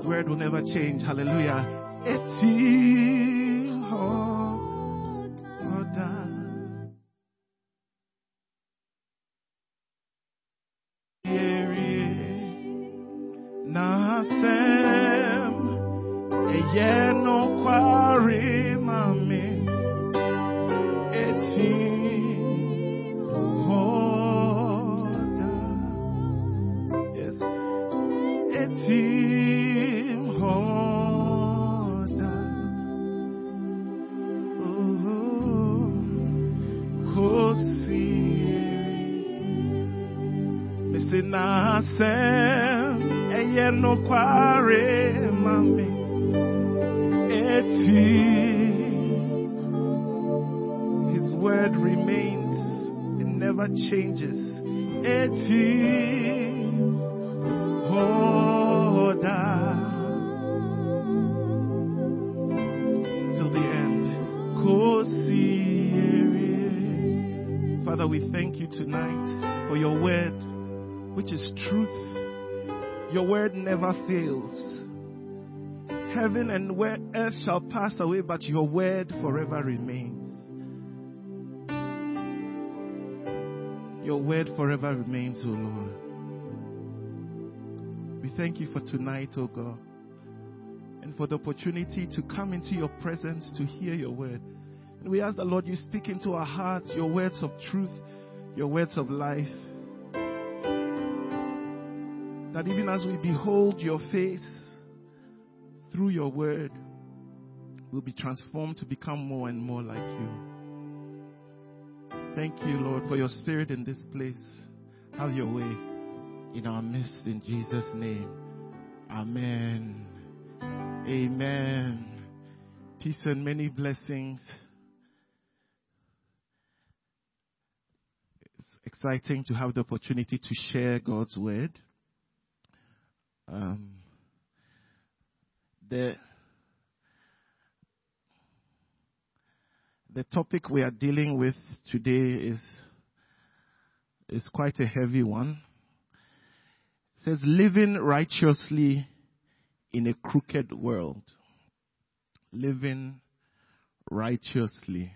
His word will never change. Hallelujah. Eti shall pass away, but your word forever remains. Your word forever remains, O Lord. We thank you for tonight, O God, and for the opportunity to come into your presence to hear your word. And we ask the Lord, you speak into our hearts your words of truth, your words of life that even as we behold your face through your word, we'll be transformed to become more and more like you. Thank you, Lord, for your spirit in this place. Have your way in our midst in Jesus' name. Amen. Amen. Peace and many blessings. It's exciting to have the opportunity to share God's word. Um, the the topic we are dealing with today is is quite a heavy one. It says living righteously in a crooked world. Living righteously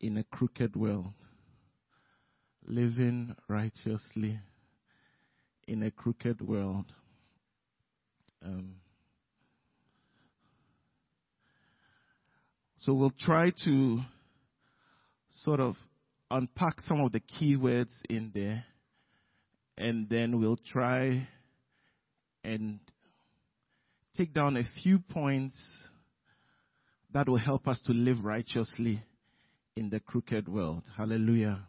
in a crooked world. Living righteously in a crooked world. Um, so we'll try to sort of unpack some of the key words in there, and then we'll try and take down a few points that will help us to live righteously in the crooked world. Hallelujah.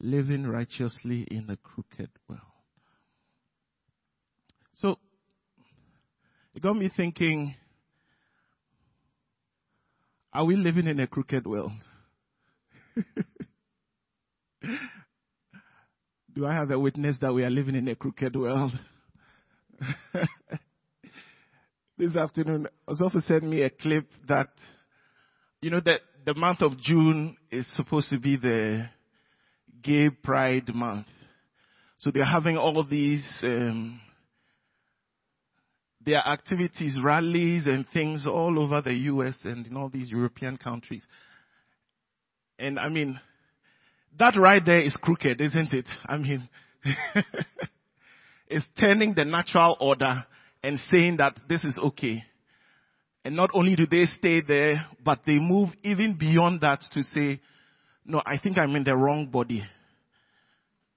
living righteously in a crooked world. So, it got me thinking, are we living in a crooked world? Do I have a witness that we are living in a crooked world? this afternoon, Osofu sent me a clip that, you know, that the month of June is supposed to be the Gay Pride Month. So they're having all these, um, their activities, rallies and things all over the US and in all these European countries. And I mean, that right there is crooked, isn't it? I mean, it's turning the natural order and saying that this is okay. And not only do they stay there, but they move even beyond that to say, no, I think I'm in the wrong body.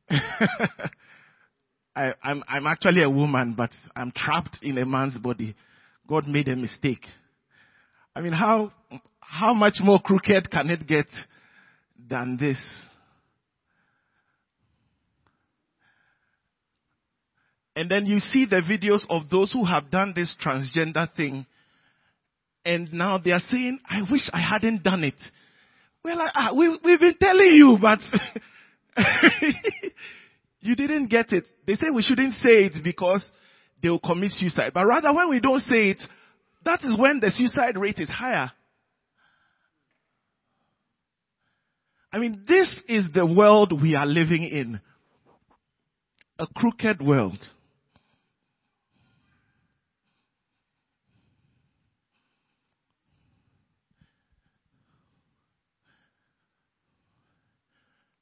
I, I'm, I'm actually a woman, but I'm trapped in a man's body. God made a mistake. I mean, how, how much more crooked can it get than this? And then you see the videos of those who have done this transgender thing. And now they are saying, I wish I hadn't done it. Well, I, I, we, we've been telling you, but you didn't get it. They say we shouldn't say it because they will commit suicide. But rather, when we don't say it, that is when the suicide rate is higher. I mean, this is the world we are living in. A crooked world.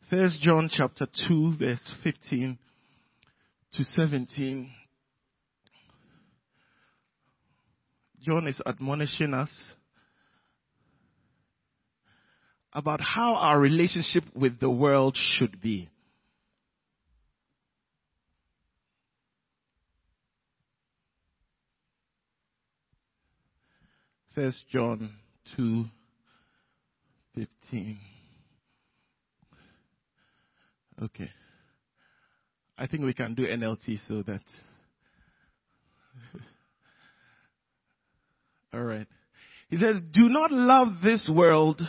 First John chapter 2 verse 15 to 17. John is admonishing us about how our relationship with the world should be. First John 2 15. Okay. I think we can do NLT so that. All right. He says, Do not love this world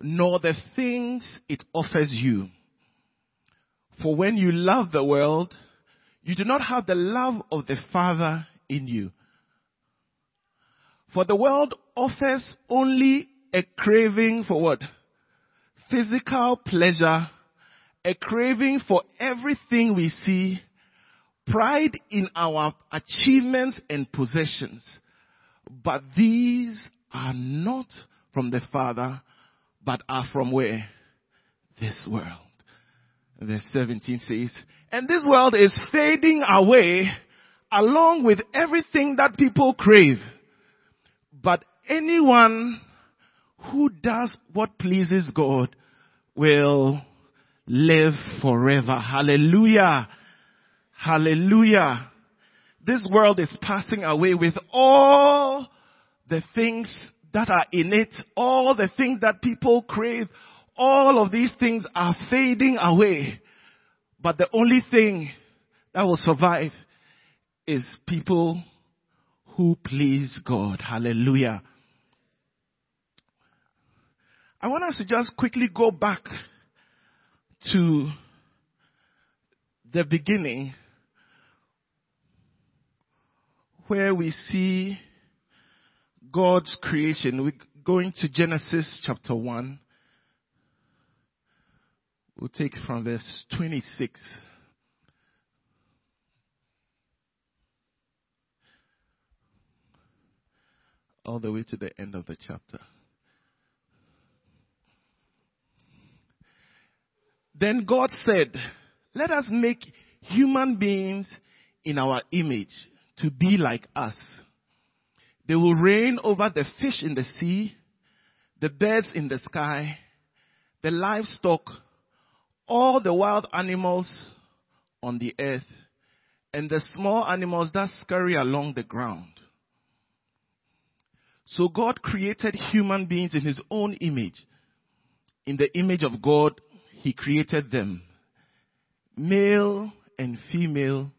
nor the things it offers you. For when you love the world, you do not have the love of the Father in you. For the world offers only a craving for what? Physical pleasure a craving for everything we see, pride in our achievements and possessions. But these are not from the Father, but are from where? This world. Verse 17 says, and this world is fading away along with everything that people crave. But anyone who does what pleases God will live forever. Hallelujah. Hallelujah. This world is passing away with all the things that are in it, all the things that people crave, all of these things are fading away. But the only thing that will survive is people who please God. Hallelujah. I want us to just quickly go back to the beginning where we see God's creation. We're going to Genesis chapter 1. We'll take from verse 26. All the way to the end of the chapter. Then God said, let us make human beings in our image to be like us. They will reign over the fish in the sea, the birds in the sky, the livestock, all the wild animals on the earth, and the small animals that scurry along the ground. So God created human beings in his own image. In the image of God, he created them. Male and female,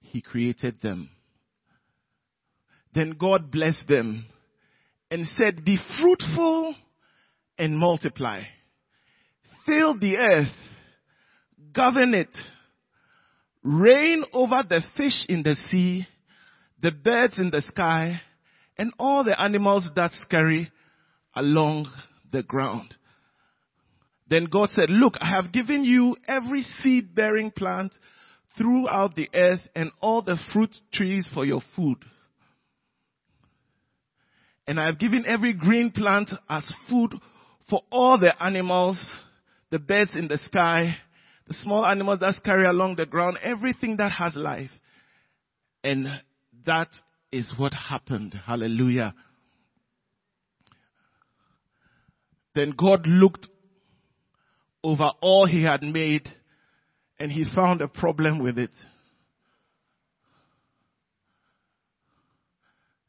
He created them. Then God blessed them and said, be fruitful and multiply. Fill the earth, govern it, reign over the fish in the sea, the birds in the sky, and all the animals that scurry along the ground. Then God said, look, I have given you every seed bearing plant throughout the earth and all the fruit trees for your food. And I have given every green plant as food for all the animals, the birds in the sky, the small animals that scurry along the ground, everything that has life. And that is what happened. Hallelujah. Then God looked over all he had made and he found a problem with it.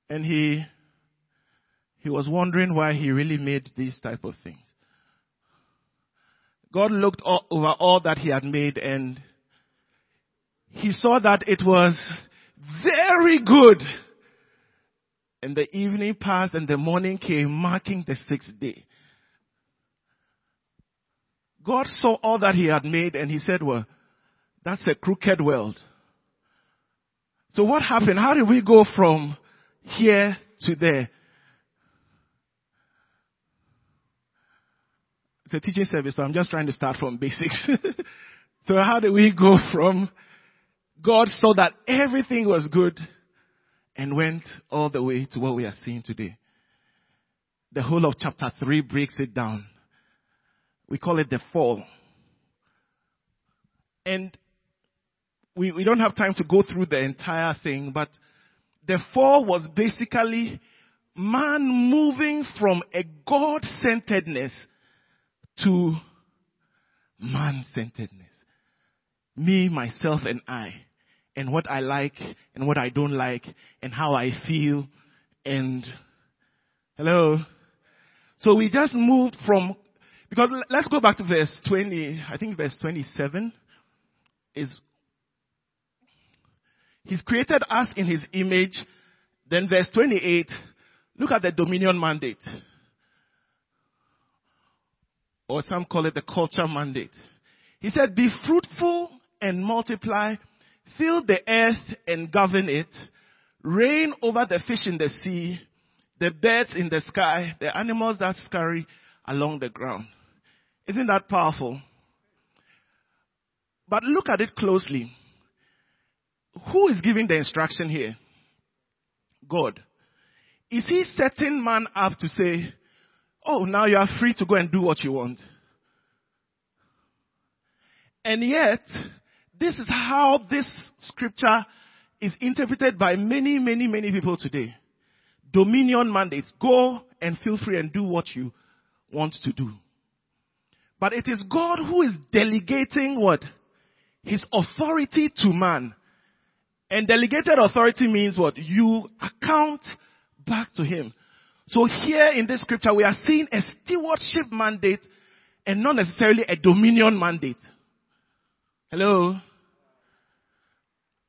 And he, he was wondering why he really made these type of things. God looked all, over all that he had made and he saw that it was very good. And the evening passed and the morning came marking the sixth day. God saw all that he had made and he said, well, that's a crooked world. So what happened? How did we go from here to there? it's a teaching service, so I'm just trying to start from basics. so how do we go from God saw that everything was good and went all the way to what we are seeing today? The whole of chapter 3 breaks it down. We call it the fall. And we, we don't have time to go through the entire thing, but the fall was basically man moving from a God-centeredness to man-centeredness. Me, myself, and I. And what I like and what I don't like and how I feel and hello. So we just moved from, because let's go back to verse 20, I think verse 27 is, He's created us in His image. Then verse 28, look at the dominion mandate. Or some call it the culture mandate. He said, be fruitful and multiply, fill the earth and govern it, reign over the fish in the sea, the birds in the sky, the animals that scurry along the ground. Isn't that powerful? But look at it closely. Who is giving the instruction here? God. Is he setting man up to say, oh, now you are free to go and do what you want? And yet, this is how this scripture is interpreted by many, many, many people today. Dominion mandates. Go and feel free and do what you want to do. But it is God who is delegating what? His authority to man. And delegated authority means what? You account back to him. So here in this scripture, we are seeing a stewardship mandate and not necessarily a dominion mandate. Hello?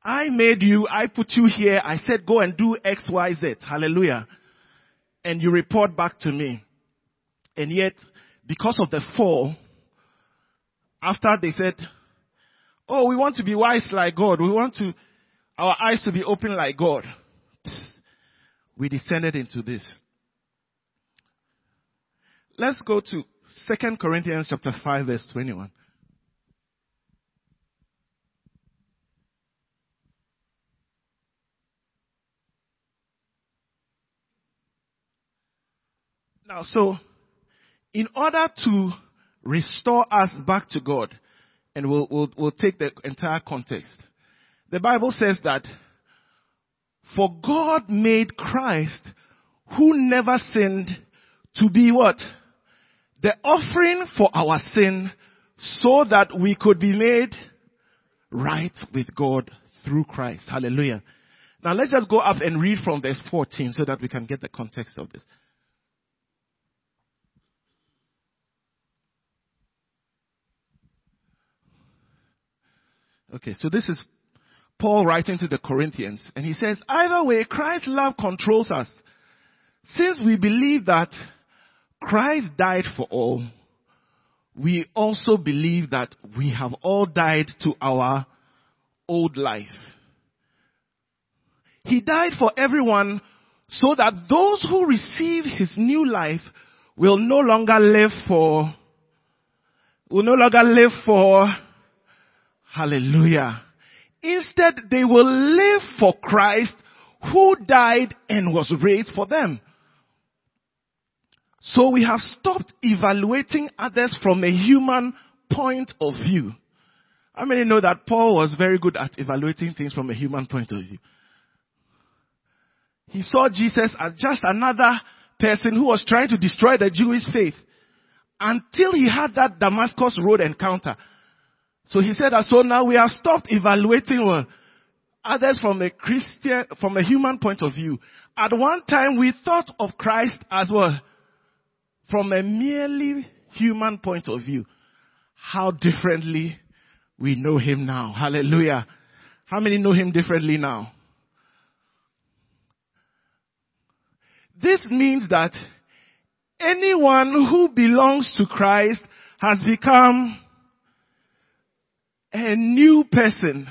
I made you, I put you here, I said go and do X, Y, Z. Hallelujah. And you report back to me. And yet, because of the fall, after they said, oh, we want to be wise like God, we want to, our eyes to be open like God. We descended into this. Let's go to 2 Corinthians chapter 5 verse 21. Now, so, in order to restore us back to God, and we'll, we'll, we'll take the entire context. The Bible says that, for God made Christ, who never sinned, to be what? The offering for our sin, so that we could be made right with God through Christ. Hallelujah. Now let's just go up and read from verse 14 so that we can get the context of this. Okay, so this is Paul writing to the Corinthians, and he says, either way, Christ's love controls us. Since we believe that Christ died for all, we also believe that we have all died to our old life. He died for everyone so that those who receive his new life will no longer live for, will no longer live for Hallelujah. Instead, they will live for Christ who died and was raised for them. So we have stopped evaluating others from a human point of view. How many know that Paul was very good at evaluating things from a human point of view? He saw Jesus as just another person who was trying to destroy the Jewish faith until he had that Damascus road encounter. So he said that so now we have stopped evaluating others from a Christian, from a human point of view. At one time we thought of Christ as well from a merely human point of view. How differently we know him now. Hallelujah. How many know him differently now? This means that anyone who belongs to Christ has become a new person.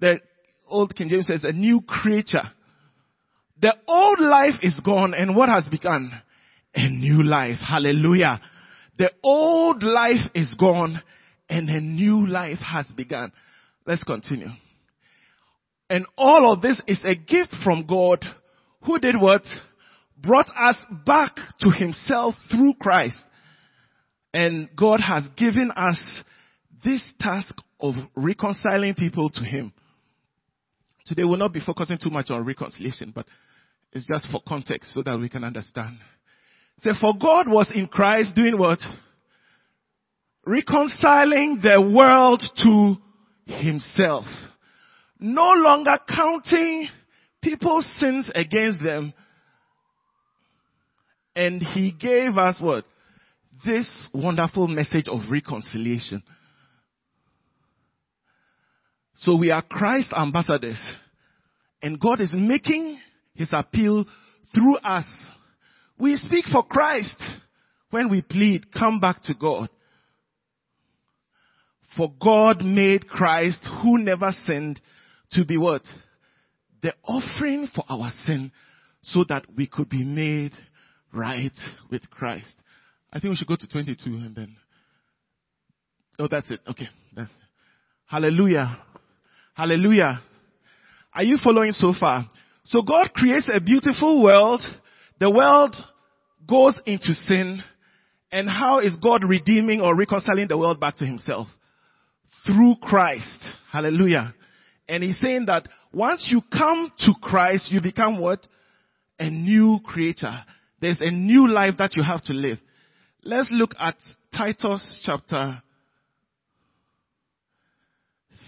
The old King James says a new creature. The old life is gone and what has begun? A new life. Hallelujah. The old life is gone and a new life has begun. Let's continue. And all of this is a gift from God who did what? Brought us back to himself through Christ. And God has given us this task of reconciling people to him. Today we'll not be focusing too much on reconciliation, but it's just for context so that we can understand. Say, for God was in Christ doing what? Reconciling the world to himself. No longer counting people's sins against them. And he gave us what? This wonderful message of reconciliation. So we are Christ ambassadors. And God is making his appeal through us. We speak for Christ when we plead, come back to God. For God made Christ, who never sinned, to be what? The offering for our sin so that we could be made right with Christ. I think we should go to 22 and then. Oh, that's it. Okay. That's it. Hallelujah. Hallelujah. Are you following so far? So God creates a beautiful world. The world goes into sin. And how is God redeeming or reconciling the world back to himself? Through Christ. Hallelujah. And he's saying that once you come to Christ, you become what? A new creature. There's a new life that you have to live. Let's look at Titus chapter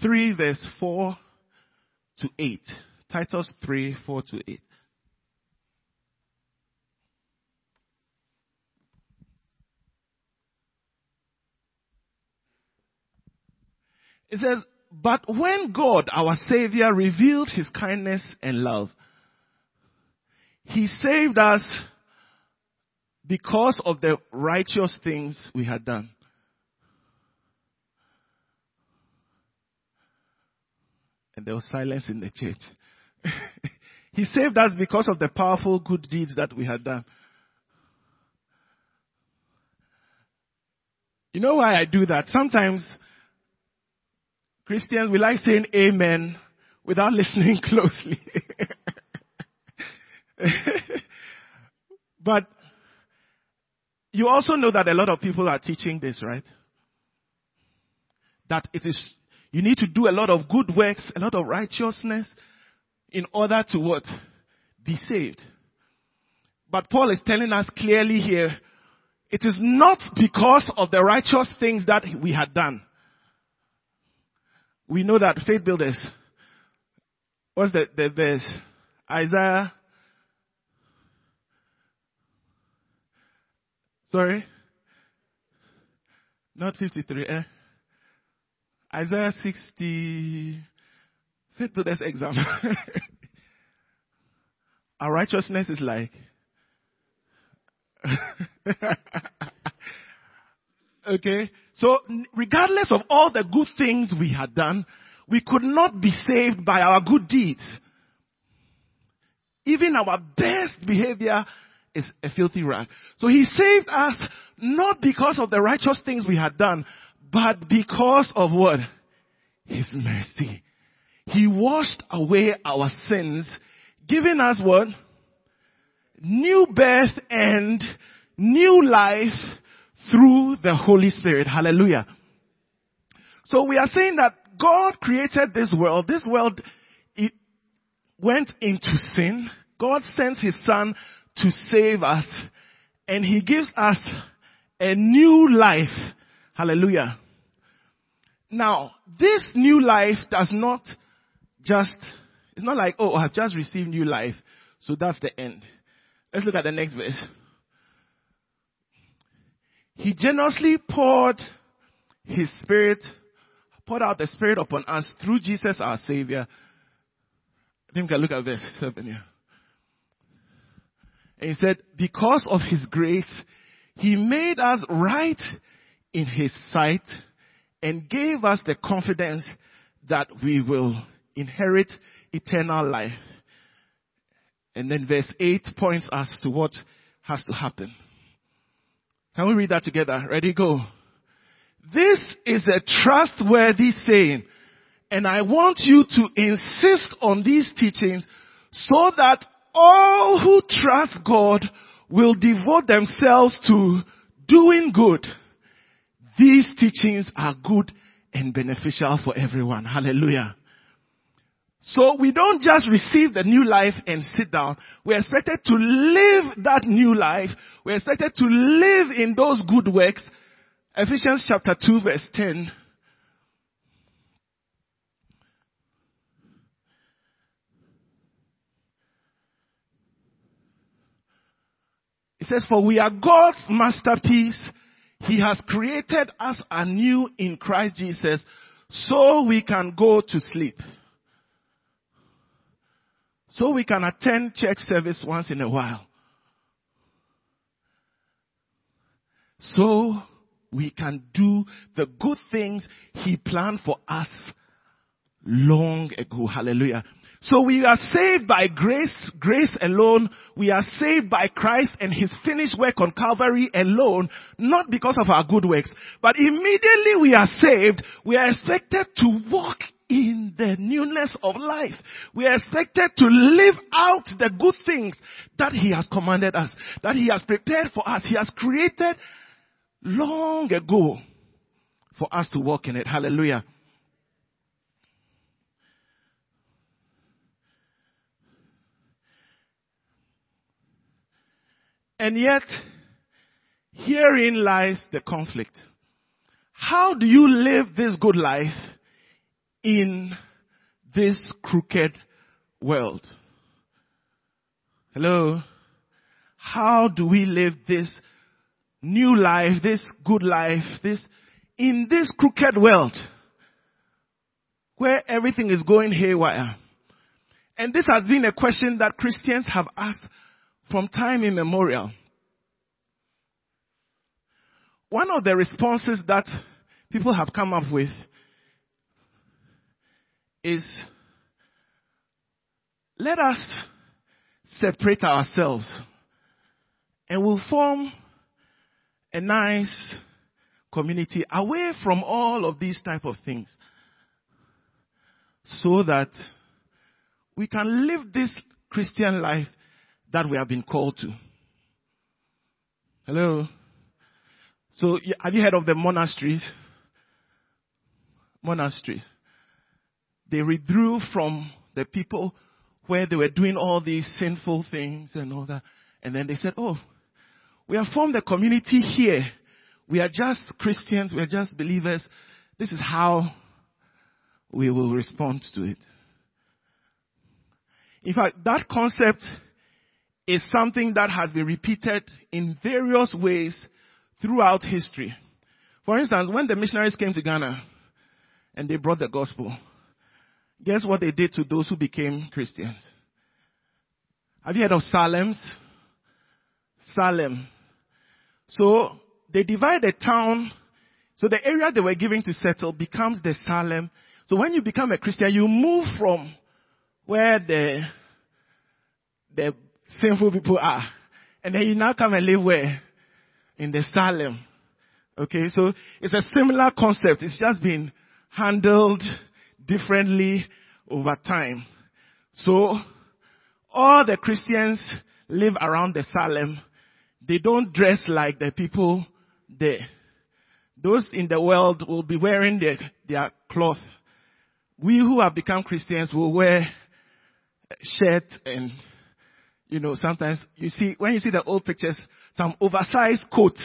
3 verse 4 to 8. Titus 3, 4 to 8. It says, but when God, our Savior, revealed His kindness and love, He saved us because of the righteous things we had done. And there was silence in the church. he saved us because of the powerful good deeds that we had done. You know why I do that? Sometimes Christians, we like saying amen without listening closely. but you also know that a lot of people are teaching this, right? That it is you need to do a lot of good works, a lot of righteousness in order to what? Be saved. But Paul is telling us clearly here, it is not because of the righteous things that we had done. We know that faith builders, what's the, the verse? Isaiah, sorry? Not 53, eh? Isaiah 60, fit to this exam. Our righteousness is like, okay? So, regardless of all the good things we had done, we could not be saved by our good deeds. Even our best behavior is a filthy rag. So he saved us not because of the righteous things we had done, but because of what? His mercy. He washed away our sins, giving us what? New birth and new life through the Holy Spirit. Hallelujah. So we are saying that God created this world. This world it went into sin. God sends His Son to save us and He gives us a new life Hallelujah. Now, this new life does not just, it's not like, oh, I've just received new life, so that's the end. Let's look at the next verse. He generously poured his spirit, poured out the spirit upon us through Jesus our Savior. I think look at verse 7 here. And he said, because of his grace, he made us right in his sight and gave us the confidence that we will inherit eternal life. And then verse 8 points us to what has to happen. Can we read that together? Ready, go. This is a trustworthy saying, and I want you to insist on these teachings so that all who trust God will devote themselves to doing good. These teachings are good and beneficial for everyone. Hallelujah. So we don't just receive the new life and sit down. We're expected to live that new life. We're expected to live in those good works. Ephesians chapter 2 verse 10. It says, for we are God's masterpiece. He has created us anew in Christ Jesus so we can go to sleep. So we can attend church service once in a while. So we can do the good things He planned for us long ago. Hallelujah. So we are saved by grace, grace alone. We are saved by Christ and His finished work on Calvary alone, not because of our good works. But immediately we are saved, we are expected to walk in the newness of life. We are expected to live out the good things that He has commanded us, that He has prepared for us. He has created long ago for us to walk in it. Hallelujah. And yet, herein lies the conflict. How do you live this good life in this crooked world? Hello? How do we live this new life, this good life, this, in this crooked world? Where everything is going haywire. And this has been a question that Christians have asked from time immemorial. One of the responses that people have come up with is let us separate ourselves and we'll form a nice community away from all of these type of things so that we can live this Christian life that we have been called to. Hello? So, have you heard of the monasteries? Monasteries they withdrew from the people where they were doing all these sinful things and all that. And then they said, oh, we have formed a community here. We are just Christians. We are just believers. This is how we will respond to it. In fact, that concept is something that has been repeated in various ways throughout history. For instance, when the missionaries came to Ghana and they brought the gospel, Guess what they did to those who became Christians? Have you heard of Salems? Salem. So they divide the town. So the area they were giving to settle becomes the Salem. So when you become a Christian, you move from where the the sinful people are, and then you now come and live where in the Salem. Okay, so it's a similar concept. It's just been handled differently over time. So, all the Christians live around the Salem. They don't dress like the people there. Those in the world will be wearing their, their cloth. We who have become Christians will wear shirt and, you know, sometimes you see, when you see the old pictures, some oversized coat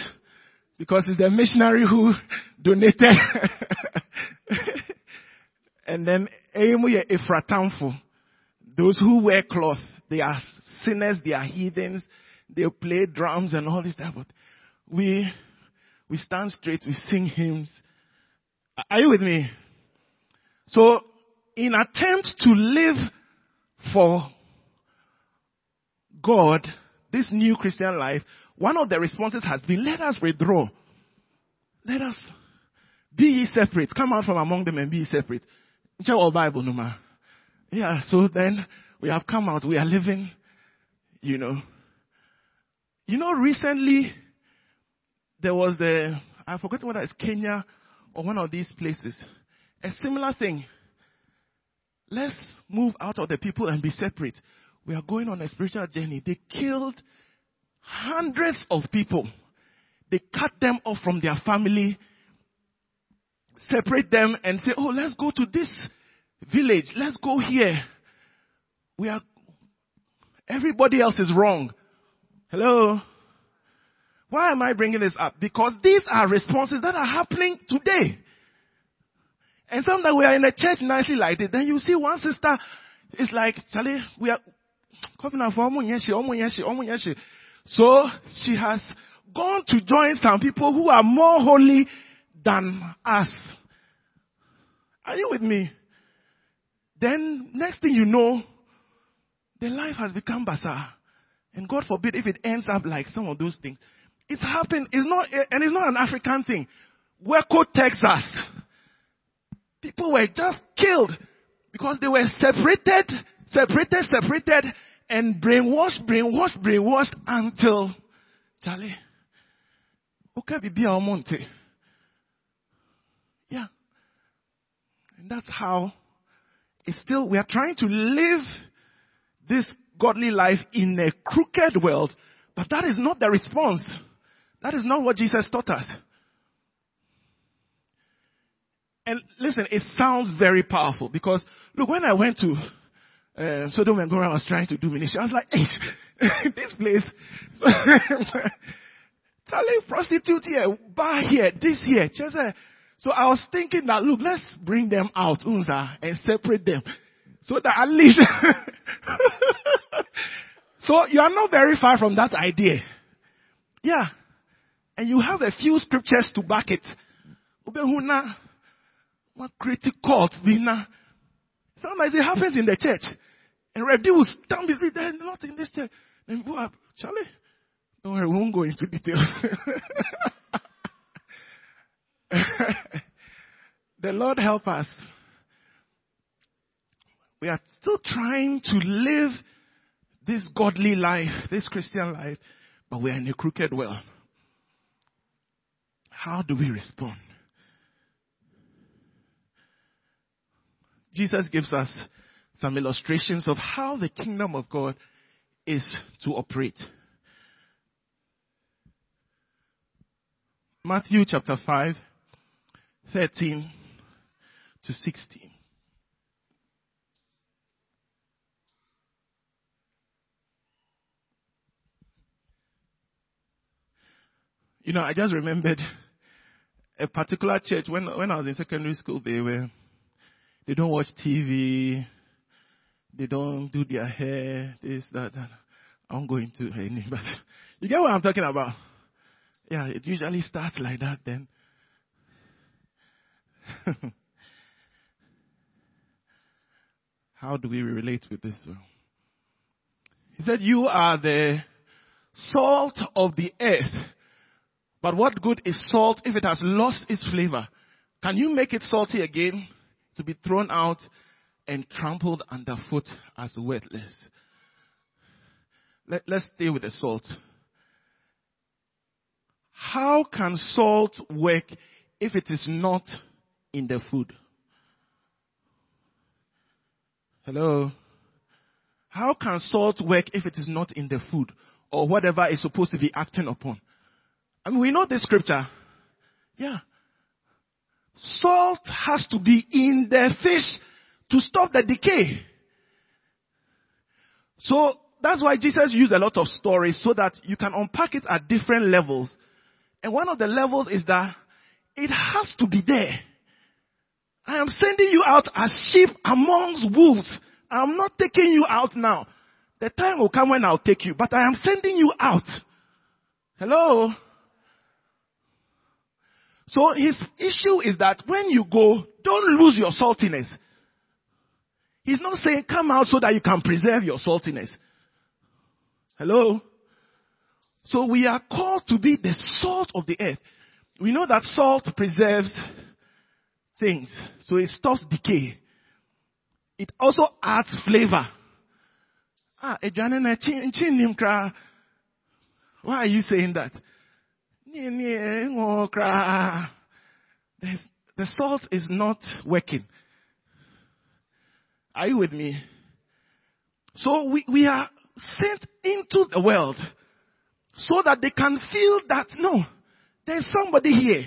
because it's the missionary who donated And then. Those who wear cloth, they are sinners, they are heathens, they play drums and all this stuff. But we, we stand straight, we sing hymns. Are you with me? So, in attempts to live for God, this new Christian life, one of the responses has been, let us withdraw. Let us be ye separate. Come out from among them and be ye separate. Check our Bible, no Yeah, so then we have come out, we are living, you know. You know, recently, there was the, I've forgotten whether it's Kenya or one of these places. A similar thing. Let's move out of the people and be separate. We are going on a spiritual journey. They killed hundreds of people. They cut them off from their family, separate them and say, oh, let's go to this village. Let's go here. We are, everybody else is wrong. Hello? Why am I bringing this up? Because these are responses that are happening today. And some that we are in a church nicely like it, then you see one sister is like, Charlie, we are so she has gone to join some people who are more holy than us. Are you with me? Then next thing you know, the life has become bizarre. And God forbid if it ends up like some of those things. It's happened, it's not, and it's not an African thing. Waco, Texas. People were just killed because they were separated, separated, separated, and brainwashed, brainwashed, brainwashed until, Charlie, okay, be a monte. Yeah. And that's how it's still, we are trying to live this godly life in a crooked world, but that is not the response. That is not what Jesus taught us. And listen, it sounds very powerful because look, when I went to uh, Sodom and Gomorrah, was trying to do ministry. I was like, hey, this place, Charlie, prostitute here, bar here, this here, just uh, so I was thinking that, look, let's bring them out, Unza, and separate them. So that at least, so you are not very far from that idea. Yeah. And you have a few scriptures to back it. Critical, Sometimes it happens in the church. And reduce, don't be see, they're not in this church. And are, Charlie, don't worry, we won't go into details. the Lord help us. We are still trying to live this godly life, this Christian life, but we are in a crooked world. How do we respond? Jesus gives us some illustrations of how the kingdom of God is to operate. Matthew chapter 5, 13 to 16. You know, I just remembered a particular church when when I was in secondary school. They were they don't watch TV, they don't do their hair, this that that. I won't go into any, but you get what I'm talking about. Yeah, it usually starts like that. Then How do we relate with this? He said, You are the salt of the earth. But what good is salt if it has lost its flavor? Can you make it salty again to be thrown out and trampled underfoot as worthless? Let, let's stay with the salt. How can salt work if it is not in the food? Hello? How can salt work if it is not in the food or whatever is supposed to be acting upon? I mean, we know this scripture. Yeah. Salt has to be in the fish to stop the decay. So that's why Jesus used a lot of stories so that you can unpack it at different levels. And one of the levels is that it has to be there. I am sending you out as sheep amongst wolves. I'm not taking you out now. The time will come when I'll take you, but I am sending you out. Hello? So his issue is that when you go, don't lose your saltiness. He's not saying come out so that you can preserve your saltiness. Hello? So we are called to be the salt of the earth. We know that salt preserves things. So it stops decay. It also adds flavor. Ah, why are you saying that? The salt is not working. Are you with me? So we, we are sent into the world so that they can feel that no, there's somebody here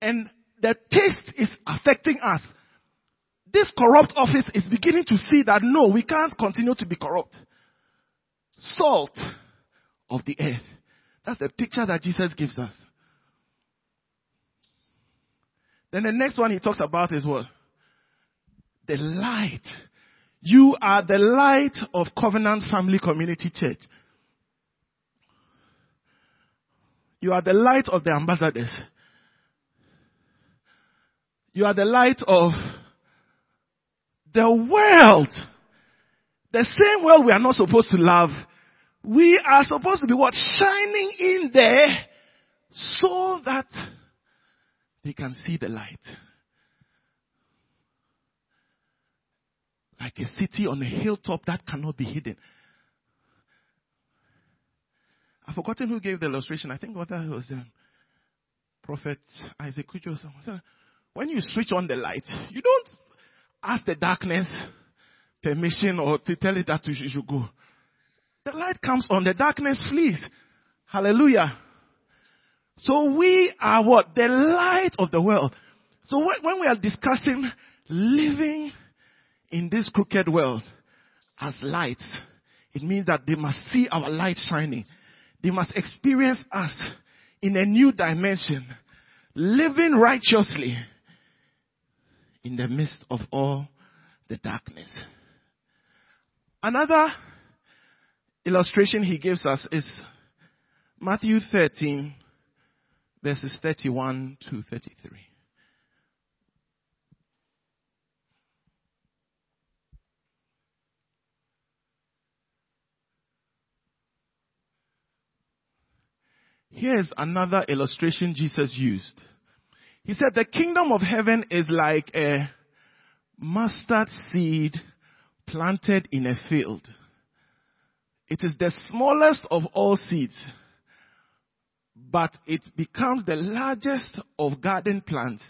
and the taste is affecting us. This corrupt office is beginning to see that no, we can't continue to be corrupt. Salt of the earth. That's the picture that Jesus gives us. Then the next one he talks about is what? The light. You are the light of Covenant Family Community Church. You are the light of the ambassadors. You are the light of the world. The same world we are not supposed to love. We are supposed to be what? Shining in there so that they can see the light. Like a city on a hilltop that cannot be hidden. I've forgotten who gave the illustration. I think what that was um, Prophet Isaac Kujo. When you switch on the light, you don't ask the darkness permission or to tell it that you should go. The light comes on, the darkness flees. Hallelujah. So we are what? The light of the world. So when we are discussing living in this crooked world as lights, it means that they must see our light shining. They must experience us in a new dimension, living righteously in the midst of all the darkness. Another illustration he gives us is Matthew 13, verses 31 to 33. Here's another illustration Jesus used. He said, the kingdom of heaven is like a mustard seed planted in a field. It is the smallest of all seeds, but it becomes the largest of garden plants.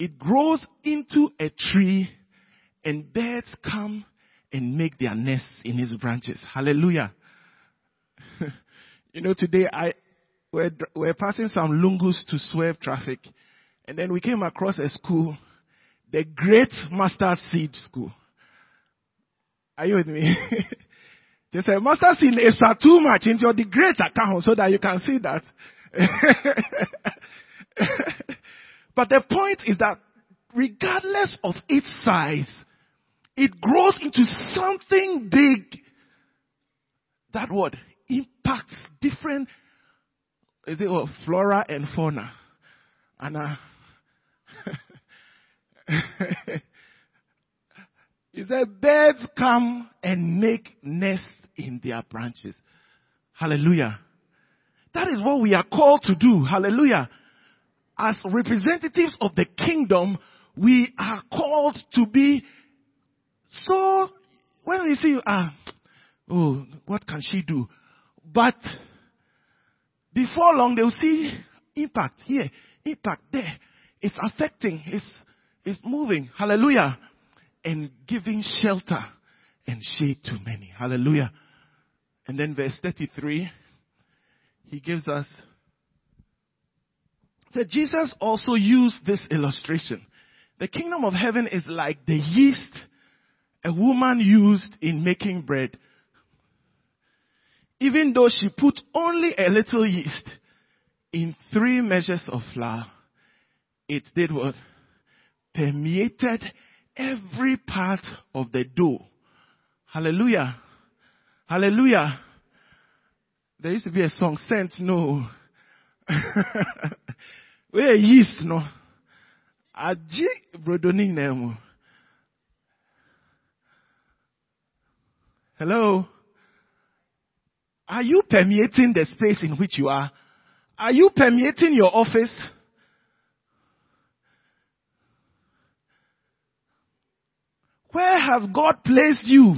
It grows into a tree and birds come and make their nests in its branches. Hallelujah. you know, today I, we're, we're passing some lungus to swerve traffic and then we came across a school, the Great Mustard Seed School. Are you with me? they said mustard seed is too much into the great account so that you can see that. but the point is that regardless of its size, it grows into something big that would impacts different is it what, flora and fauna. And uh, he said, birds come and make nests in their branches. Hallelujah. That is what we are called to do. Hallelujah. As representatives of the kingdom, we are called to be so, when we see, ah, oh, what can she do? But before long, they'll see impact here, impact there. It's affecting, it's, it's moving. Hallelujah. And giving shelter and shade to many. Hallelujah. And then verse 33, he gives us, that Jesus also used this illustration. The kingdom of heaven is like the yeast a woman used in making bread. Even though she put only a little yeast in three measures of flour, it did what? Permeated every part of the dough. Hallelujah. Hallelujah. There used to be a song, Sent No. Where yeast no. Aji brodoning nemo. Hello? Are you permeating the space in which you are? Are you permeating your office? Where has God placed you?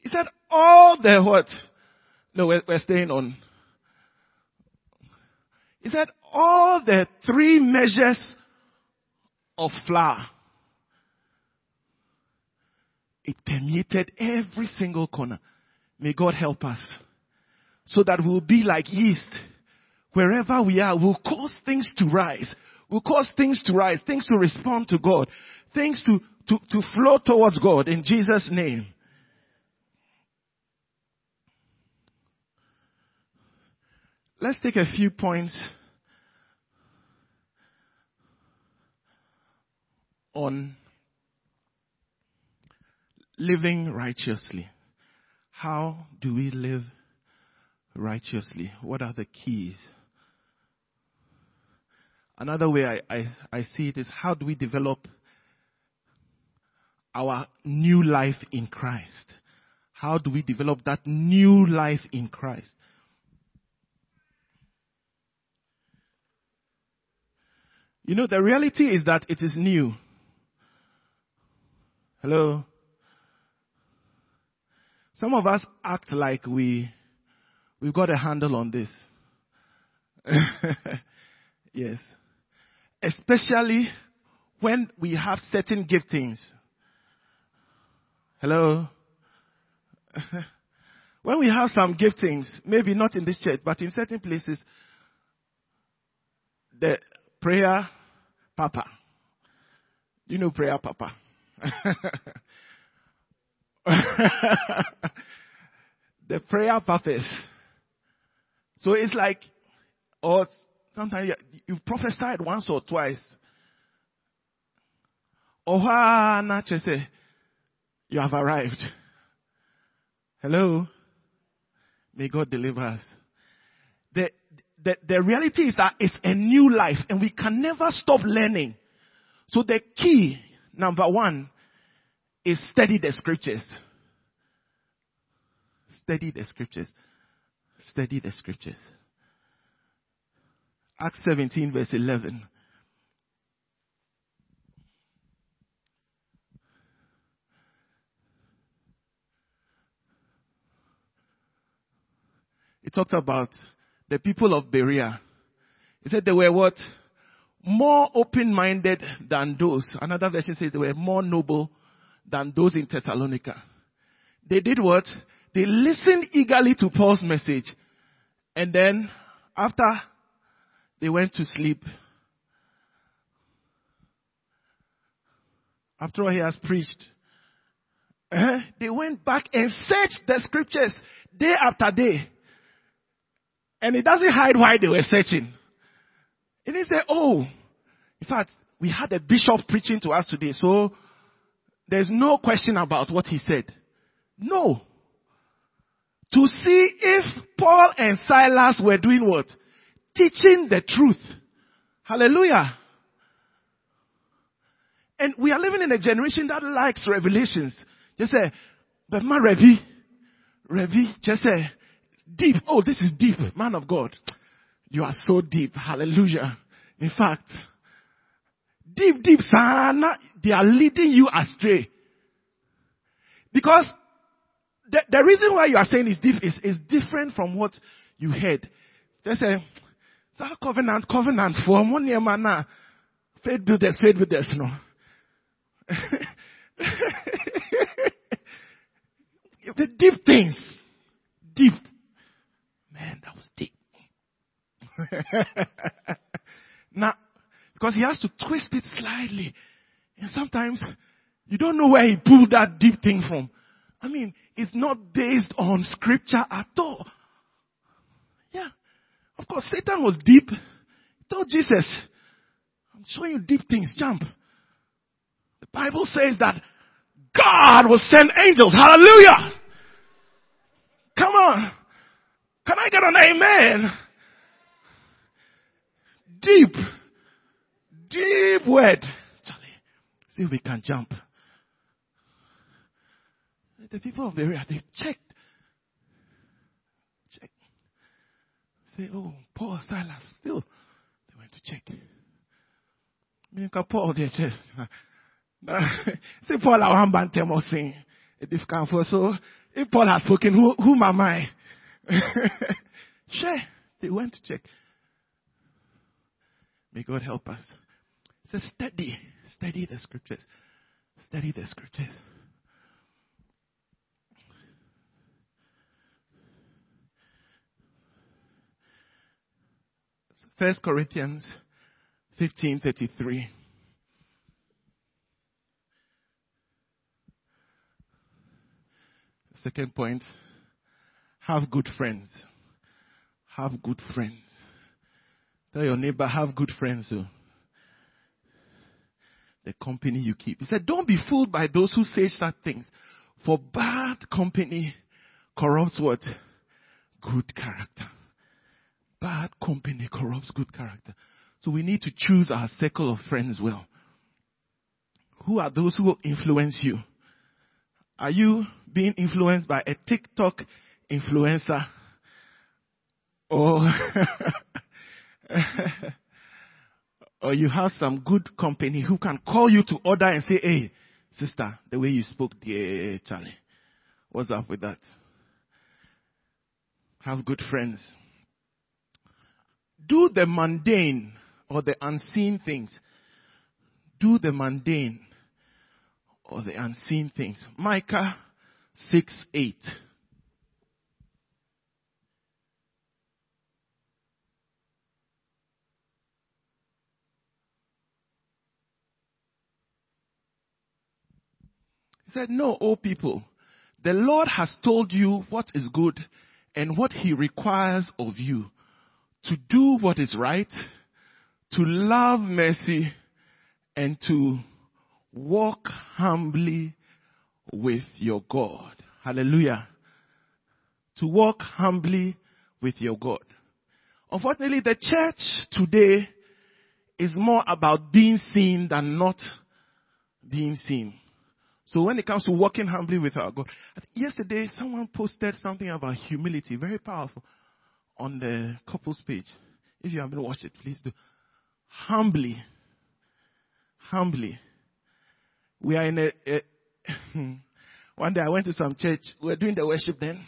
He said, all the what? No, we're, we're staying on. He said all the three measures of flour, it permeated every single corner. May God help us so that we'll be like yeast. Wherever we are, we'll cause things to rise. We'll cause things to rise, things to respond to God, things to, to, to flow towards God in Jesus' name. Let's take a few points on living righteously. How do we live righteously? What are the keys? Another way I, I, I see it is how do we develop our new life in Christ? How do we develop that new life in Christ? You know, the reality is that it is new. Hello? Some of us act like we, we've got a handle on this. yes. Especially when we have certain giftings. Hello? when we have some giftings, maybe not in this church, but in certain places, the prayer papa. You know prayer papa. the prayer papas. So it's like, or sometimes you, you prophesied once or twice. Say, you have arrived. Hello? May God deliver us. The, the, the reality is that it's a new life and we can never stop learning. So the key, number one, is study the scriptures. Study the scriptures. Study the scriptures. Acts 17 verse 11. Talked about the people of Berea. He said they were what? More open-minded than those. Another version says they were more noble than those in Thessalonica. They did what? They listened eagerly to Paul's message. And then, after they went to sleep, after all he has preached, uh, they went back and searched the scriptures day after day. And it doesn't hide why they were searching. And they say, oh, in fact, we had a bishop preaching to us today, so there's no question about what he said. No. To see if Paul and Silas were doing what? Teaching the truth. Hallelujah. And we are living in a generation that likes revelations. Just say, but my Revi, Revi, just say, Deep. Oh, this is deep. Man of God. You are so deep. Hallelujah. In fact, deep, deep, sana, they are leading you astray. Because the, the reason why you are saying it's deep is, is different from what you heard. They say, that covenant, covenant for one year man faith builders, faith builders, no. the deep things, deep. Man, that was deep. now, because he has to twist it slightly. And sometimes you don't know where he pulled that deep thing from. I mean, it's not based on scripture at all. Yeah. Of course, Satan was deep. He told Jesus, I'm showing you deep things, jump. The Bible says that God will send angels. Hallelujah. Come on. Can I get an amen? Deep, deep word. Charlie, see if we can jump. The people of the area, they've checked. Check. Say, oh, Paul, Silas, still. They went to check. Me Paul, they check. Say, Paul, to tell me, difficult for so. If Paul has spoken, who, whom am I? sure. They went to check. May God help us. It says, study, study the scriptures. Study the scriptures. First Corinthians 15:33. Second point, have good friends. Have good friends. Tell your neighbor, have good friends. Oh. The company you keep. He said, don't be fooled by those who say such things. For bad company corrupts what? Good character. Bad company corrupts good character. So we need to choose our circle of friends well. Who are those who will influence you? Are you being influenced by a TikTok influencer? Or, or you have some good company who can call you to order and say, hey, sister, the way you spoke, dear Charlie, what's up with that? Have good friends. Do the mundane or the unseen things. Do the mundane or the unseen things. Micah 6 8. Said, No, O people, the Lord has told you what is good and what he requires of you to do what is right, to love mercy, and to walk humbly with your God. Hallelujah. To walk humbly with your God. Unfortunately, the church today is more about being seen than not being seen. So when it comes to walking humbly with our God, yesterday someone posted something about humility, very powerful, on the couples page. If you haven't watched it, please do. Humbly, humbly. We are in a, a one day I went to some church. We were doing the worship then.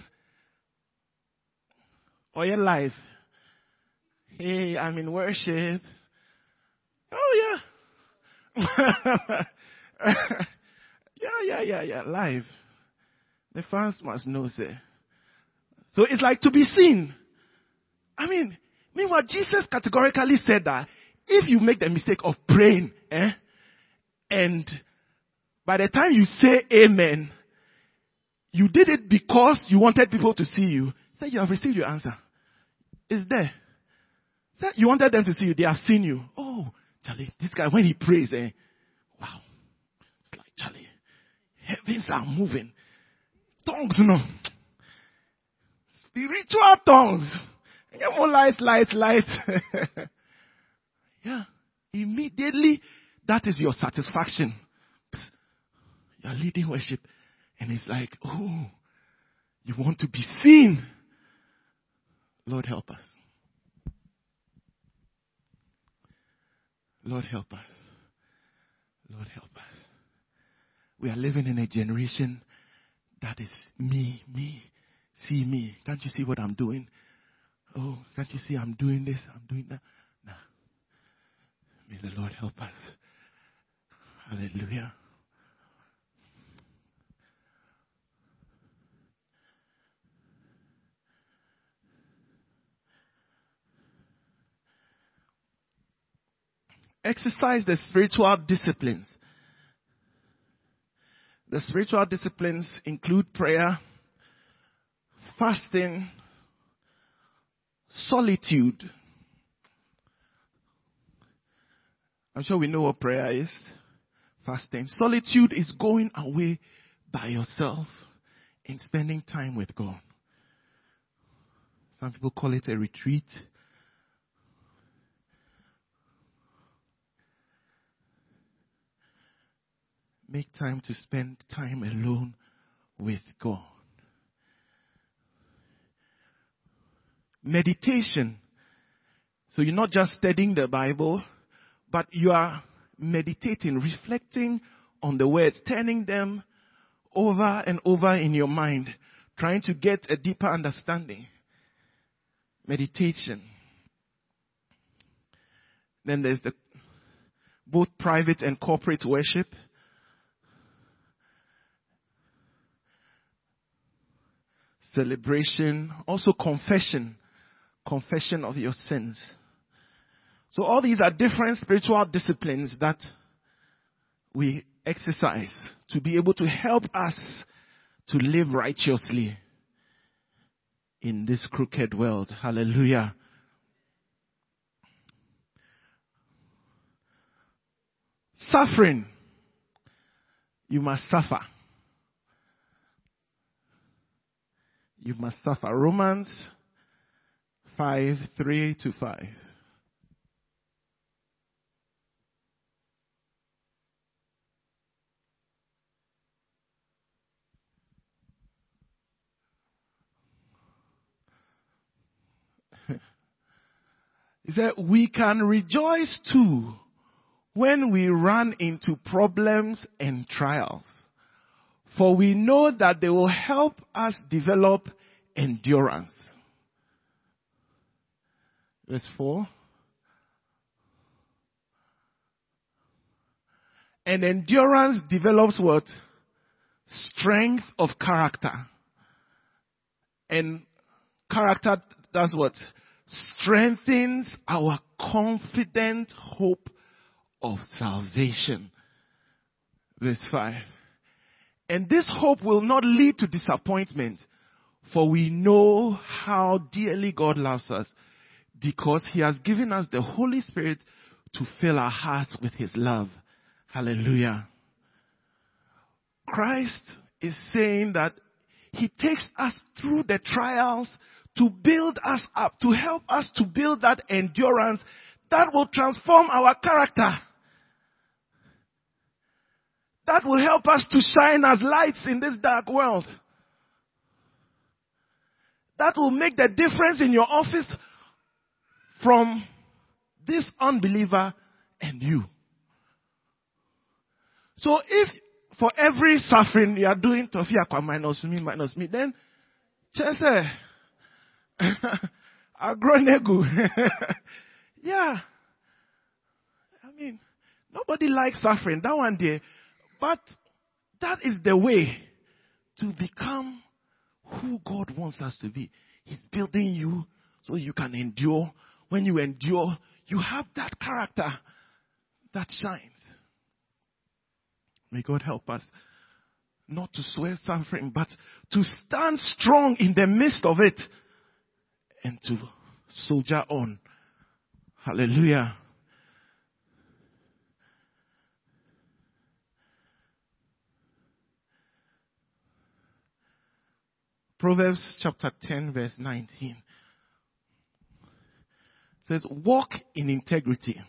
Oh, your life. Hey, I'm in worship. Oh yeah. Yeah, yeah, yeah, yeah. Live. The fans must know, say. So it's like to be seen. I mean, meanwhile, Jesus categorically said that if you make the mistake of praying, eh, and by the time you say amen, you did it because you wanted people to see you, say you have received your answer. It's there. Say you wanted them to see you, they have seen you. Oh, Charlie, this guy, when he prays, eh, wow. It's like, Charlie, Heavens are moving. Tongues, no. Spiritual tongues. More light, light, light. yeah. Immediately, that is your satisfaction. You're leading worship. And it's like, oh, you want to be seen. Lord, help us. Lord, help us. Lord, help us. We are living in a generation that is me, me, see me. Can't you see what I'm doing? Oh, can't you see I'm doing this, I'm doing that? Nah. May the Lord help us. Hallelujah. Exercise the spiritual disciplines the spiritual disciplines include prayer, fasting, solitude. I'm sure we know what prayer is. Fasting. Solitude is going away by yourself and spending time with God. Some people call it a retreat. Make time to spend time alone with God. Meditation. So you're not just studying the Bible, but you are meditating, reflecting on the words, turning them over and over in your mind, trying to get a deeper understanding. Meditation. Then there's the both private and corporate worship. Celebration, also confession, confession of your sins. So all these are different spiritual disciplines that we exercise to be able to help us to live righteously in this crooked world. Hallelujah. Suffering. You must suffer. You must suffer. Romans 5 3 to 5. He said, we can rejoice too when we run into problems and trials. For we know that they will help us develop endurance. Verse 4. And endurance develops what? Strength of character. And character does what? strengthens our confident hope of salvation. Verse 5. And this hope will not lead to disappointment, for we know how dearly God loves us, because He has given us the Holy Spirit to fill our hearts with His love. Hallelujah. Christ is saying that He takes us through the trials to build us up, to help us to build that endurance that will transform our character. That will help us to shine as lights in this dark world. That will make the difference in your office from this unbeliever and you. So if for every suffering you are doing Tofiakwa minus me, minus me, then say, Agronegu. yeah. I mean, nobody likes suffering. That one day. But that is the way to become who God wants us to be. He's building you so you can endure. When you endure, you have that character that shines. May God help us not to swear suffering, but to stand strong in the midst of it and to soldier on. Hallelujah. Proverbs chapter 10 verse 19 says, walk in integrity.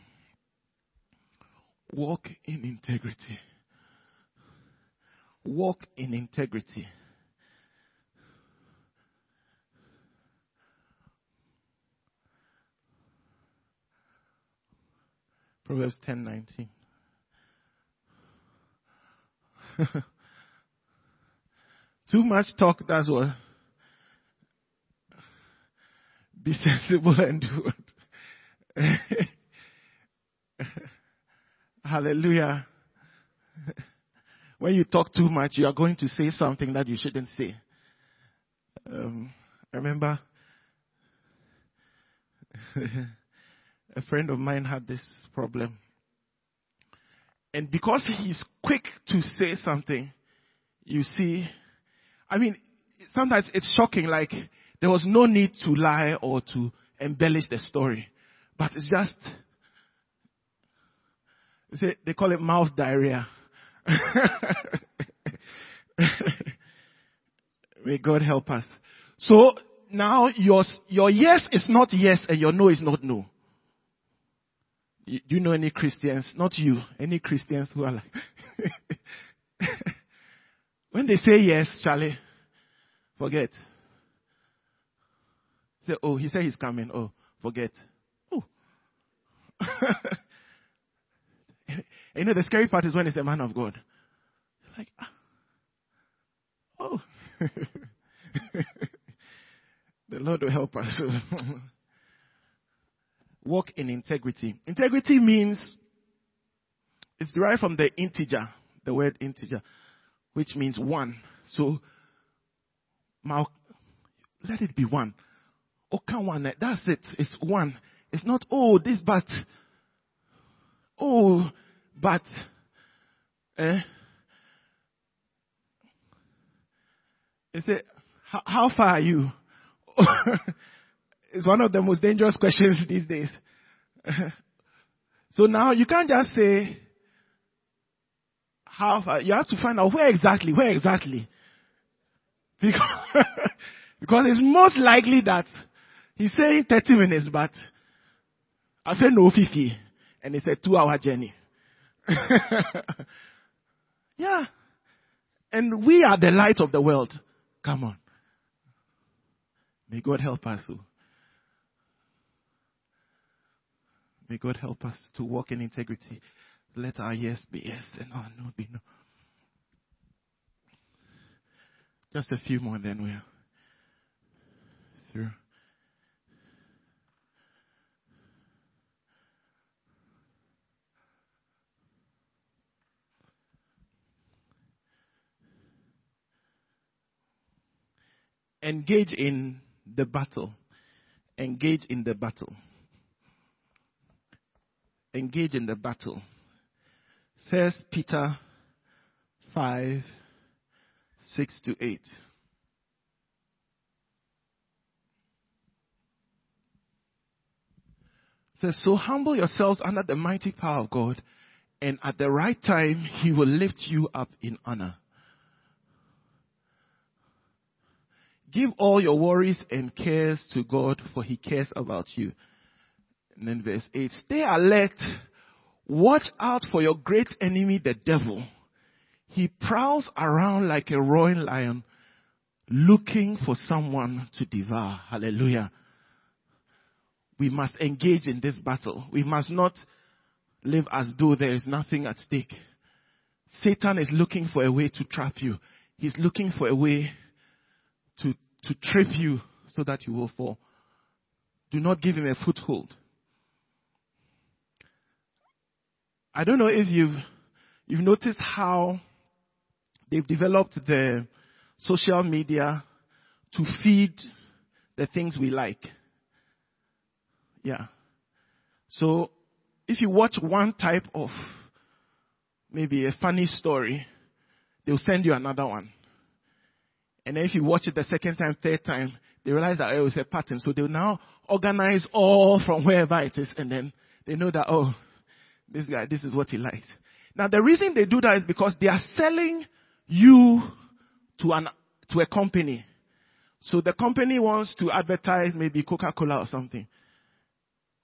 Walk in integrity. Walk in integrity. Proverbs 10:19. Too much talk, that's what. Be sensible and do it. Hallelujah. When you talk too much, you are going to say something that you shouldn't say. Um, I remember a friend of mine had this problem. And because he's quick to say something, you see, I mean, sometimes it's shocking, like, there was no need to lie or to embellish the story. But it's just, they call it mouth diarrhea. May God help us. So now your, your yes is not yes and your no is not no. Do you know any Christians? Not you. Any Christians who are like, when they say yes, Charlie, forget. Say, oh, he said he's coming. Oh, forget. Oh. you know, the scary part is when it's a man of God. Like, ah. oh. the Lord will help us. walk in integrity. Integrity means it's derived from the integer, the word integer, which means one. So, let it be one. Can one. That's it. It's one. It's not, oh, this, but, oh, but, eh? He said, how far are you? it's one of the most dangerous questions these days. so now you can't just say, how far, you have to find out where exactly, where exactly. Because, because it's most likely that he's saying 30 minutes, but I said no 50, and it's a two hour journey. yeah. And we are the light of the world. Come on. May God help us. Oh. May God help us to walk in integrity. Let our yes be yes and our no be no. Just a few more, then we're through. engage in the battle. Engage in the battle. Engage in the battle. First Peter 5, 6 to 8. says, So humble yourselves under the mighty power of God, and at the right time he will lift you up in honor. Give all your worries and cares to God, for He cares about you. And then verse 8 Stay alert. Watch out for your great enemy, the devil. He prowls around like a roaring lion, looking for someone to devour. Hallelujah. We must engage in this battle. We must not live as though there is nothing at stake. Satan is looking for a way to trap you. He's looking for a way to, to trip you so that you will fall. Do not give him a foothold. I don't know if you've, you've noticed how they've developed the social media to feed the things we like. Yeah. So if you watch one type of maybe a funny story, they'll send you another one. And then if you watch it the second time, third time, they realize that oh, it was a pattern. So they will now organize all from wherever it is and then they know that, oh, this guy, this is what he likes. Now the reason they do that is because they are selling you to an, to a company. So the company wants to advertise maybe Coca-Cola or something.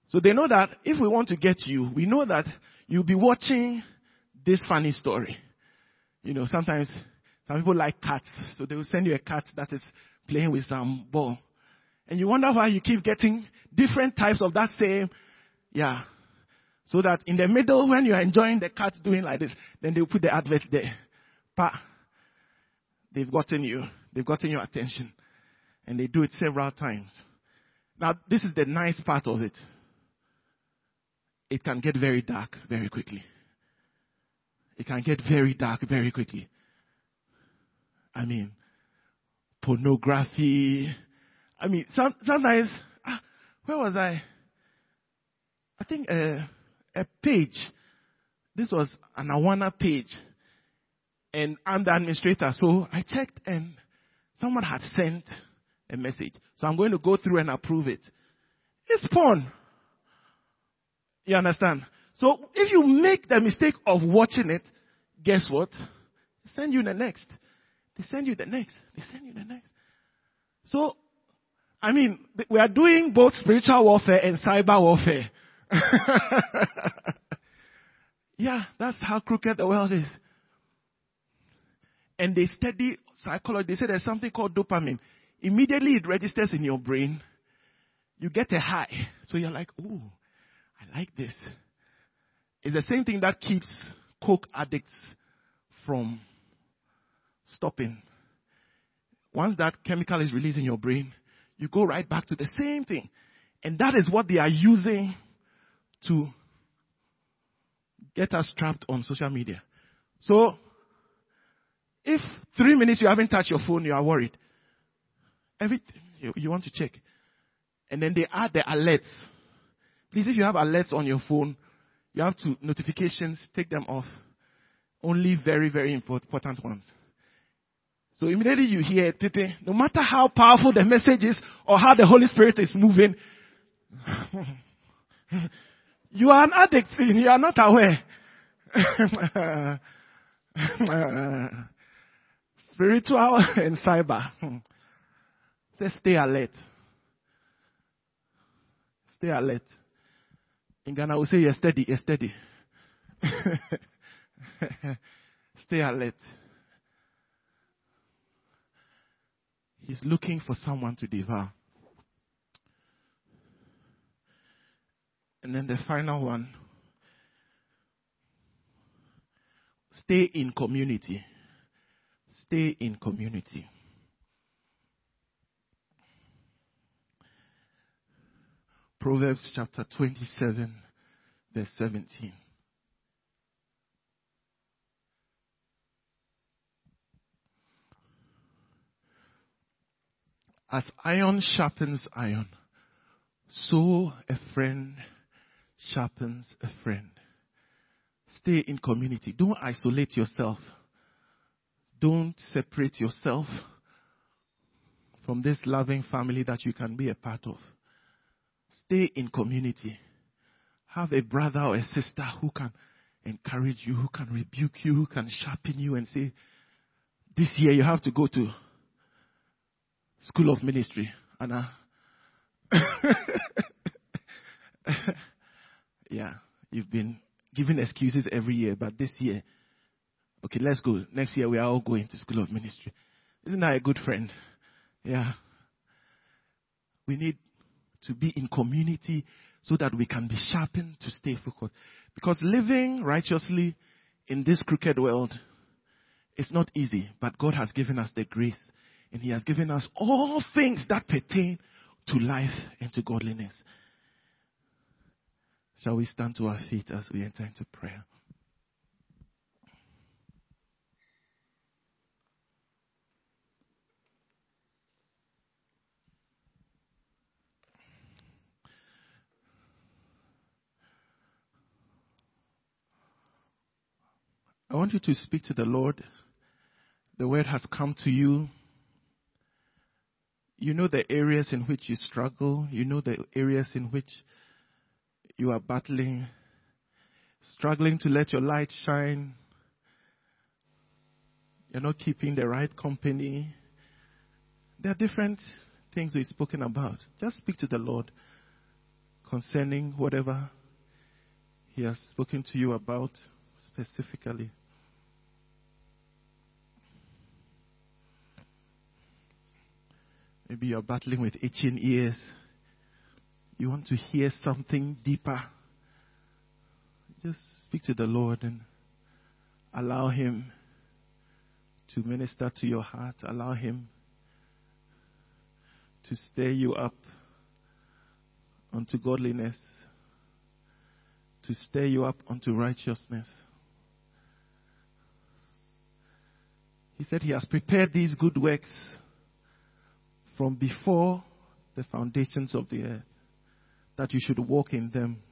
So they know that if we want to get you, we know that you'll be watching this funny story. You know, sometimes some people like cats, so they will send you a cat that is playing with some ball. And you wonder why you keep getting different types of that same, yeah. So that in the middle, when you are enjoying the cat doing like this, then they will put the advert there. But they've gotten you, they've gotten your attention. And they do it several times. Now, this is the nice part of it. It can get very dark very quickly. It can get very dark very quickly. I mean, pornography. I mean, some, sometimes, ah, where was I? I think uh, a page. This was an Awana page. And I'm the administrator. So I checked and someone had sent a message. So I'm going to go through and approve it. It's porn. You understand? So if you make the mistake of watching it, guess what? They send you the next. They send you the next. They send you the next. So, I mean, we are doing both spiritual warfare and cyber warfare. yeah, that's how crooked the world is. And they study psychology. They say there's something called dopamine. Immediately it registers in your brain. You get a high. So you're like, ooh, I like this. It's the same thing that keeps coke addicts from stopping. Once that chemical is released in your brain, you go right back to the same thing. And that is what they are using to get us trapped on social media. So, if three minutes you haven't touched your phone, you are worried. Everything you, you want to check. And then they add the alerts. Please, if you have alerts on your phone, you have to notifications, take them off. Only very, very important ones. So immediately you hear it, no matter how powerful the message is or how the Holy Spirit is moving, you are an addict. You are not aware. Spiritual and cyber. Say stay alert. Stay alert. In Ghana, we say you're steady, you're steady. stay alert. He's looking for someone to devour. And then the final one stay in community. Stay in community. Proverbs chapter 27, verse 17. As iron sharpens iron, so a friend sharpens a friend. Stay in community. Don't isolate yourself. Don't separate yourself from this loving family that you can be a part of. Stay in community. Have a brother or a sister who can encourage you, who can rebuke you, who can sharpen you and say, this year you have to go to School of Ministry. Anna. yeah, you've been giving excuses every year, but this year, okay, let's go. Next year we are all going to School of Ministry. Isn't that a good friend? Yeah. We need to be in community so that we can be sharpened to stay focused. Because living righteously in this crooked world is not easy, but God has given us the grace and He has given us all things that pertain to life and to godliness. Shall we stand to our feet as we enter into prayer? I want you to speak to the Lord. The word has come to you you know the areas in which you struggle. You know the areas in which you are battling, struggling to let your light shine. You're not keeping the right company. There are different things we've spoken about. Just speak to the Lord concerning whatever He has spoken to you about specifically. Maybe you're battling with itching ears. You want to hear something deeper. Just speak to the Lord and allow Him to minister to your heart. Allow Him to stir you up unto godliness, to stir you up unto righteousness. He said He has prepared these good works from before the foundations of the earth, that you should walk in them.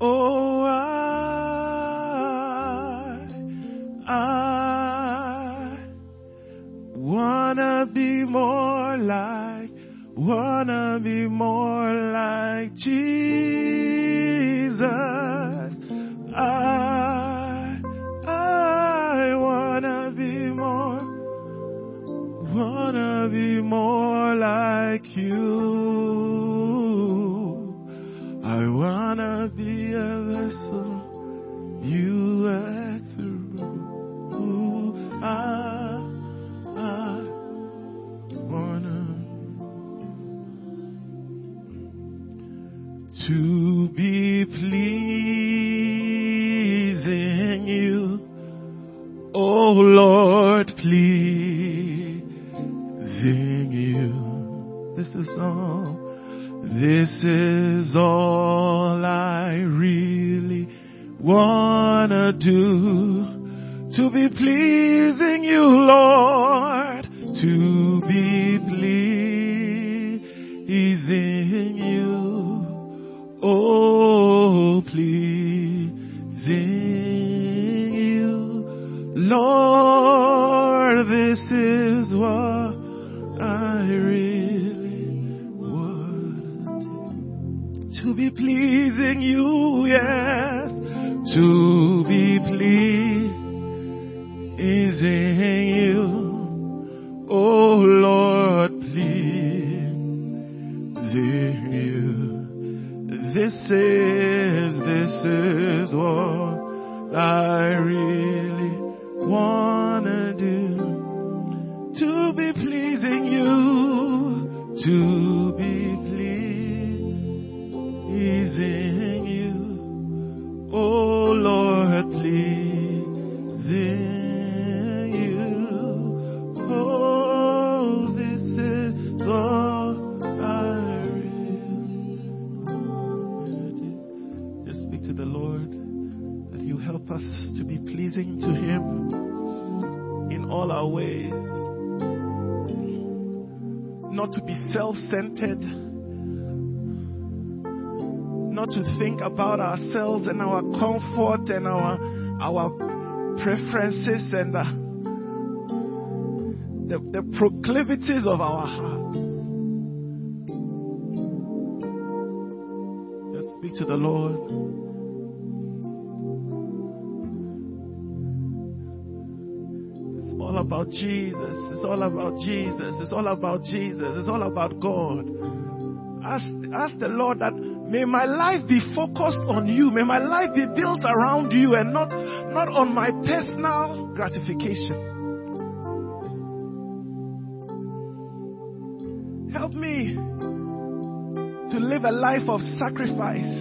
Oh, I, I wanna be more like, wanna be more like Jesus. Centered, not to think about ourselves and our comfort and our, our preferences and the, the, the proclivities of our hearts. Just speak to the Lord. About Jesus. It's all about Jesus. It's all about Jesus. It's all about God. Ask, ask the Lord that may my life be focused on you. May my life be built around you and not, not on my personal gratification. Help me to live a life of sacrifice.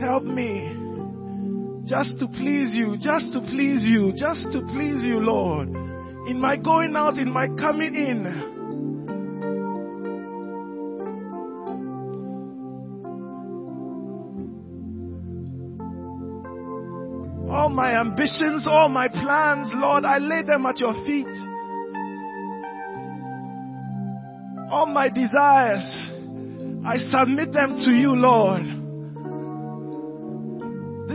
Help me just to please you, just to please you, just to please you, Lord. In my going out, in my coming in. All my ambitions, all my plans, Lord, I lay them at your feet. All my desires, I submit them to you, Lord.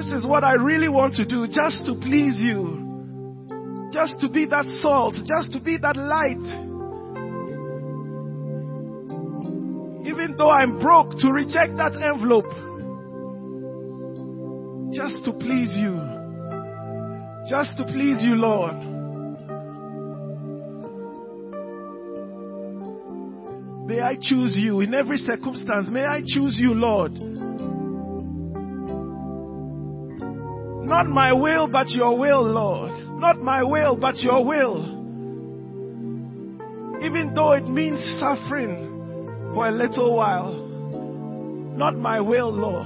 This is what I really want to do, just to please you. Just to be that salt, just to be that light. Even though I'm broke, to reject that envelope. Just to please you. Just to please you, Lord. May I choose you in every circumstance. May I choose you, Lord. Not my will, but your will, Lord. Not my will, but your will. Even though it means suffering for a little while. Not my will, Lord.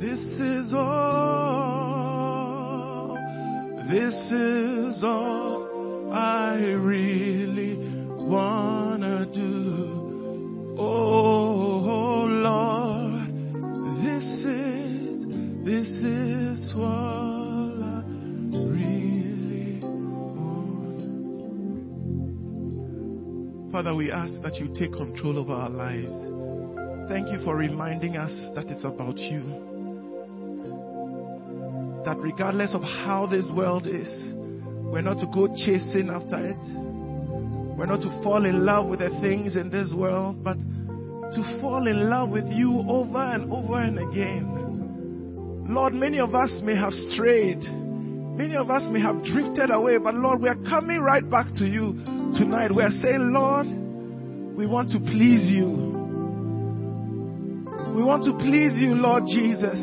This is all. This is all I really Father, we ask that you take control of our lives. Thank you for reminding us that it's about you. that regardless of how this world is, we're not to go chasing after it. We're not to fall in love with the things in this world, but to fall in love with you over and over and again. Lord, many of us may have strayed. Many of us may have drifted away, but Lord, we are coming right back to you tonight. We are saying, Lord, we want to please you. We want to please you, Lord Jesus.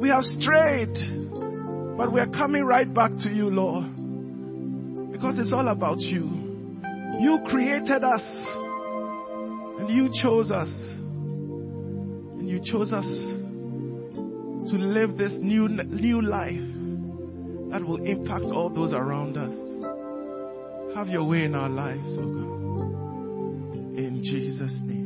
We have strayed, but we are coming right back to you, Lord. Because it's all about you. You created us, and you chose us. And you chose us to live this new, new life that will impact all those around us. Have your way in our lives, oh God. In Jesus' name.